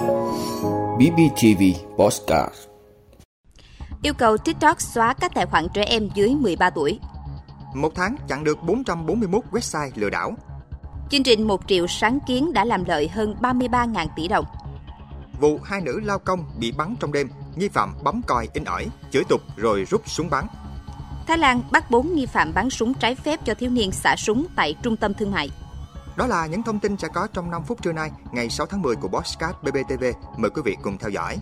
BBTV Postcard Yêu cầu TikTok xóa các tài khoản trẻ em dưới 13 tuổi. Một tháng chặn được 441 website lừa đảo. Chương trình 1 triệu sáng kiến đã làm lợi hơn 33.000 tỷ đồng. Vụ hai nữ lao công bị bắn trong đêm, nghi phạm bấm còi in ỏi, chửi tục rồi rút súng bắn. Thái Lan bắt 4 nghi phạm bắn súng trái phép cho thiếu niên xả súng tại trung tâm thương mại. Đó là những thông tin sẽ có trong 5 phút trưa nay, ngày 6 tháng 10 của Bosscat BBTV. Mời quý vị cùng theo dõi.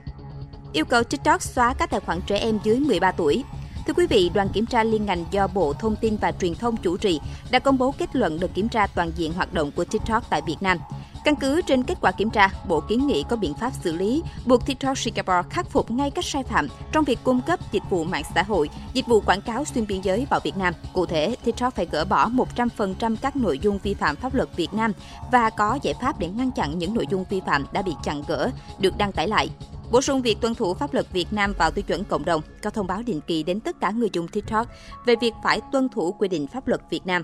Yêu cầu TikTok xóa các tài khoản trẻ em dưới 13 tuổi. Thưa quý vị, đoàn kiểm tra liên ngành do Bộ Thông tin và Truyền thông chủ trì đã công bố kết luận đợt kiểm tra toàn diện hoạt động của TikTok tại Việt Nam. Căn cứ trên kết quả kiểm tra, Bộ kiến nghị có biện pháp xử lý, buộc TikTok Singapore khắc phục ngay các sai phạm trong việc cung cấp dịch vụ mạng xã hội, dịch vụ quảng cáo xuyên biên giới vào Việt Nam. Cụ thể, TikTok phải gỡ bỏ 100% các nội dung vi phạm pháp luật Việt Nam và có giải pháp để ngăn chặn những nội dung vi phạm đã bị chặn gỡ, được đăng tải lại. Bổ sung việc tuân thủ pháp luật Việt Nam vào tiêu chuẩn cộng đồng, có thông báo định kỳ đến tất cả người dùng TikTok về việc phải tuân thủ quy định pháp luật Việt Nam.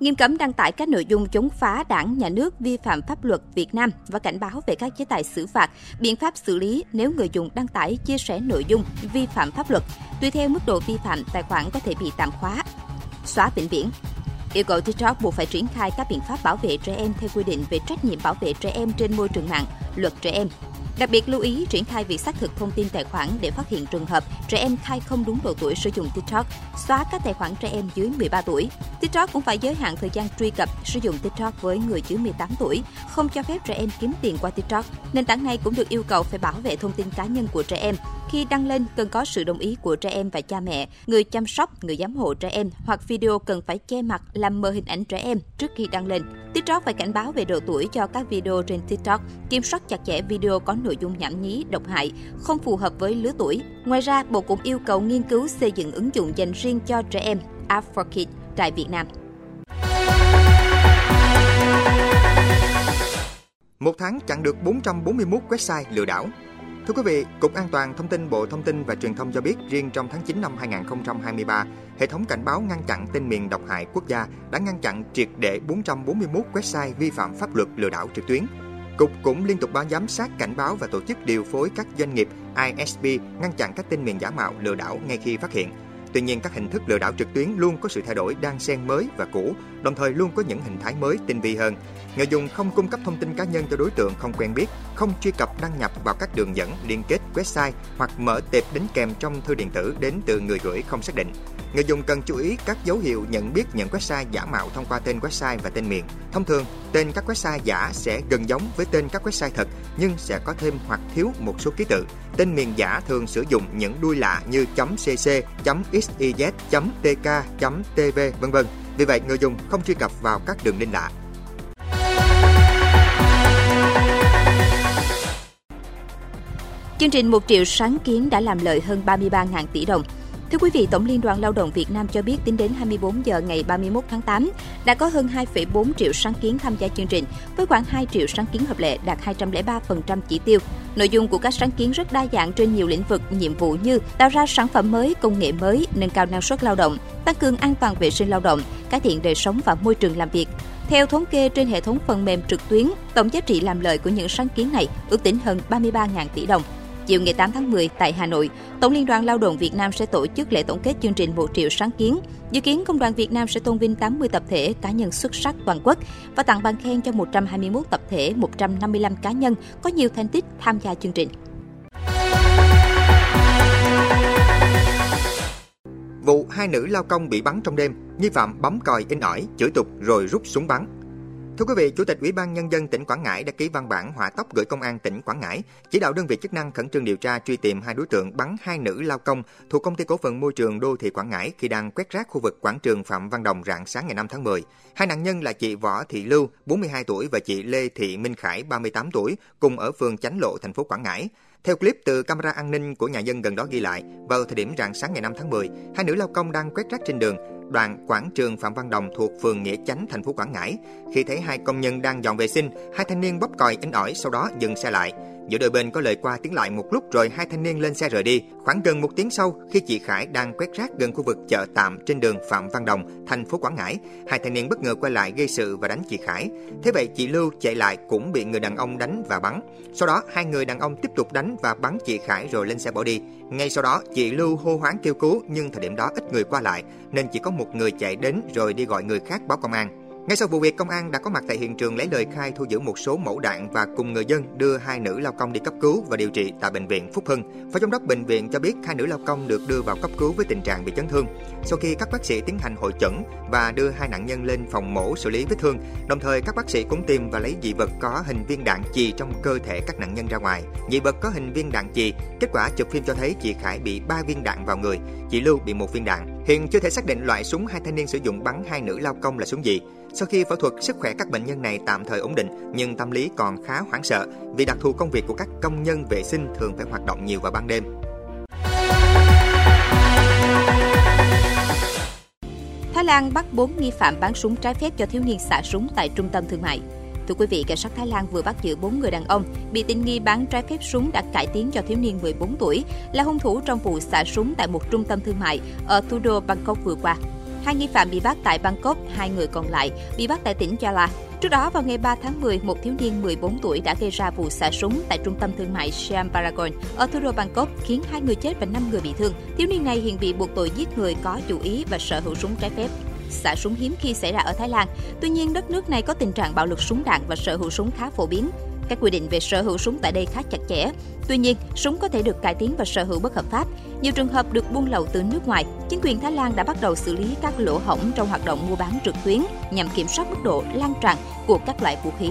Nghiêm cấm đăng tải các nội dung chống phá đảng, nhà nước vi phạm pháp luật Việt Nam và cảnh báo về các chế tài xử phạt, biện pháp xử lý nếu người dùng đăng tải chia sẻ nội dung vi phạm pháp luật. Tùy theo mức độ vi phạm, tài khoản có thể bị tạm khóa, xóa vĩnh viễn. Yêu cầu TikTok buộc phải triển khai các biện pháp bảo vệ trẻ em theo quy định về trách nhiệm bảo vệ trẻ em trên môi trường mạng, luật trẻ em. Đặc biệt lưu ý triển khai việc xác thực thông tin tài khoản để phát hiện trường hợp trẻ em khai không đúng độ tuổi sử dụng TikTok, xóa các tài khoản trẻ em dưới 13 tuổi. TikTok cũng phải giới hạn thời gian truy cập sử dụng TikTok với người dưới 18 tuổi, không cho phép trẻ em kiếm tiền qua TikTok. Nền tảng này cũng được yêu cầu phải bảo vệ thông tin cá nhân của trẻ em. Khi đăng lên cần có sự đồng ý của trẻ em và cha mẹ, người chăm sóc, người giám hộ trẻ em hoặc video cần phải che mặt làm mờ hình ảnh trẻ em trước khi đăng lên. TikTok phải cảnh báo về độ tuổi cho các video trên TikTok, kiểm soát chặt chẽ video có nội dung nhảm nhí, độc hại, không phù hợp với lứa tuổi. Ngoài ra, Bộ cũng yêu cầu nghiên cứu xây dựng ứng dụng dành riêng cho trẻ em, App for Kids, tại Việt Nam. Một tháng chặn được 441 website lừa đảo. Thưa quý vị, Cục An toàn Thông tin Bộ Thông tin và Truyền thông cho biết riêng trong tháng 9 năm 2023, hệ thống cảnh báo ngăn chặn tên miền độc hại quốc gia đã ngăn chặn triệt để 441 website vi phạm pháp luật lừa đảo trực tuyến. Cục cũng liên tục báo giám sát cảnh báo và tổ chức điều phối các doanh nghiệp ISP ngăn chặn các tin miền giả mạo lừa đảo ngay khi phát hiện. Tuy nhiên, các hình thức lừa đảo trực tuyến luôn có sự thay đổi đang xen mới và cũ, đồng thời luôn có những hình thái mới tinh vi hơn. Người dùng không cung cấp thông tin cá nhân cho đối tượng không quen biết, không truy cập đăng nhập vào các đường dẫn, liên kết website hoặc mở tệp đính kèm trong thư điện tử đến từ người gửi không xác định. Người dùng cần chú ý các dấu hiệu nhận biết những website giả mạo thông qua tên website và tên miền. Thông thường, tên các website giả sẽ gần giống với tên các website thật nhưng sẽ có thêm hoặc thiếu một số ký tự. Tên miền giả thường sử dụng những đuôi lạ như .cc, .xyz, .tk, .tv vân vân. Vì vậy, người dùng không truy cập vào các đường link lạ. Chương trình 1 triệu sáng kiến đã làm lợi hơn 33.000 tỷ đồng. Thưa quý vị, Tổng Liên đoàn Lao động Việt Nam cho biết tính đến 24 giờ ngày 31 tháng 8 đã có hơn 2,4 triệu sáng kiến tham gia chương trình, với khoảng 2 triệu sáng kiến hợp lệ đạt 203% chỉ tiêu. Nội dung của các sáng kiến rất đa dạng trên nhiều lĩnh vực nhiệm vụ như tạo ra sản phẩm mới, công nghệ mới, nâng cao năng suất lao động, tăng cường an toàn vệ sinh lao động, cải thiện đời sống và môi trường làm việc. Theo thống kê trên hệ thống phần mềm trực tuyến, tổng giá trị làm lợi của những sáng kiến này ước tính hơn 33.000 tỷ đồng. Chiều ngày 8 tháng 10 tại Hà Nội, Tổng Liên đoàn Lao động Việt Nam sẽ tổ chức lễ tổng kết chương trình một triệu sáng kiến. Dự kiến Công đoàn Việt Nam sẽ tôn vinh 80 tập thể cá nhân xuất sắc toàn quốc và tặng bằng khen cho 121 tập thể, 155 cá nhân có nhiều thành tích tham gia chương trình. Vụ hai nữ lao công bị bắn trong đêm, nghi phạm bấm còi in ỏi, chửi tục rồi rút súng bắn. Thưa quý vị, Chủ tịch Ủy ban Nhân dân tỉnh Quảng Ngãi đã ký văn bản hỏa tốc gửi Công an tỉnh Quảng Ngãi, chỉ đạo đơn vị chức năng khẩn trương điều tra truy tìm hai đối tượng bắn hai nữ lao công thuộc Công ty Cổ phần Môi trường Đô thị Quảng Ngãi khi đang quét rác khu vực quảng trường Phạm Văn Đồng rạng sáng ngày 5 tháng 10. Hai nạn nhân là chị Võ Thị Lưu, 42 tuổi và chị Lê Thị Minh Khải, 38 tuổi, cùng ở phường Chánh Lộ, thành phố Quảng Ngãi. Theo clip từ camera an ninh của nhà dân gần đó ghi lại, vào thời điểm rạng sáng ngày 5 tháng 10, hai nữ lao công đang quét rác trên đường, đoạn quảng trường Phạm Văn Đồng thuộc phường Nghĩa Chánh, thành phố Quảng Ngãi. Khi thấy hai công nhân đang dọn vệ sinh, hai thanh niên bóp còi inh ỏi sau đó dừng xe lại. Giữa đôi bên có lời qua tiếng lại một lúc rồi hai thanh niên lên xe rời đi. Khoảng gần một tiếng sau, khi chị Khải đang quét rác gần khu vực chợ tạm trên đường Phạm Văn Đồng, thành phố Quảng Ngãi, hai thanh niên bất ngờ quay lại gây sự và đánh chị Khải. Thế vậy chị Lưu chạy lại cũng bị người đàn ông đánh và bắn. Sau đó hai người đàn ông tiếp tục đánh và bắn chị Khải rồi lên xe bỏ đi. Ngay sau đó, chị Lưu hô hoáng kêu cứu nhưng thời điểm đó ít người qua lại nên chỉ có một người chạy đến rồi đi gọi người khác báo công an. Ngay sau vụ việc, công an đã có mặt tại hiện trường lấy lời khai thu giữ một số mẫu đạn và cùng người dân đưa hai nữ lao công đi cấp cứu và điều trị tại bệnh viện Phúc Hưng. Phó giám đốc bệnh viện cho biết hai nữ lao công được đưa vào cấp cứu với tình trạng bị chấn thương. Sau khi các bác sĩ tiến hành hội chẩn và đưa hai nạn nhân lên phòng mổ xử lý vết thương, đồng thời các bác sĩ cũng tìm và lấy dị vật có hình viên đạn chì trong cơ thể các nạn nhân ra ngoài. Dị vật có hình viên đạn chì, kết quả chụp phim cho thấy chị Khải bị ba viên đạn vào người, chị Lưu bị một viên đạn. Hiện chưa thể xác định loại súng hai thanh niên sử dụng bắn hai nữ lao công là súng gì. Sau khi phẫu thuật, sức khỏe các bệnh nhân này tạm thời ổn định, nhưng tâm lý còn khá hoảng sợ vì đặc thù công việc của các công nhân vệ sinh thường phải hoạt động nhiều vào ban đêm. Thái Lan bắt 4 nghi phạm bán súng trái phép cho thiếu niên xả súng tại trung tâm thương mại. Thưa quý vị, cảnh sát Thái Lan vừa bắt giữ 4 người đàn ông bị tình nghi bán trái phép súng đã cải tiến cho thiếu niên 14 tuổi, là hung thủ trong vụ xả súng tại một trung tâm thương mại ở thủ đô Bangkok vừa qua. Hai nghi phạm bị bắt tại Bangkok, hai người còn lại bị bắt tại tỉnh Jala. Trước đó, vào ngày 3 tháng 10, một thiếu niên 14 tuổi đã gây ra vụ xả súng tại trung tâm thương mại Siam Paragon ở thủ đô Bangkok, khiến hai người chết và 5 người bị thương. Thiếu niên này hiện bị buộc tội giết người có chủ ý và sở hữu súng trái phép xả súng hiếm khi xảy ra ở Thái Lan. Tuy nhiên, đất nước này có tình trạng bạo lực súng đạn và sở hữu súng khá phổ biến. Các quy định về sở hữu súng tại đây khá chặt chẽ. Tuy nhiên, súng có thể được cải tiến và sở hữu bất hợp pháp. Nhiều trường hợp được buôn lậu từ nước ngoài. Chính quyền Thái Lan đã bắt đầu xử lý các lỗ hổng trong hoạt động mua bán trực tuyến nhằm kiểm soát mức độ lan tràn của các loại vũ khí.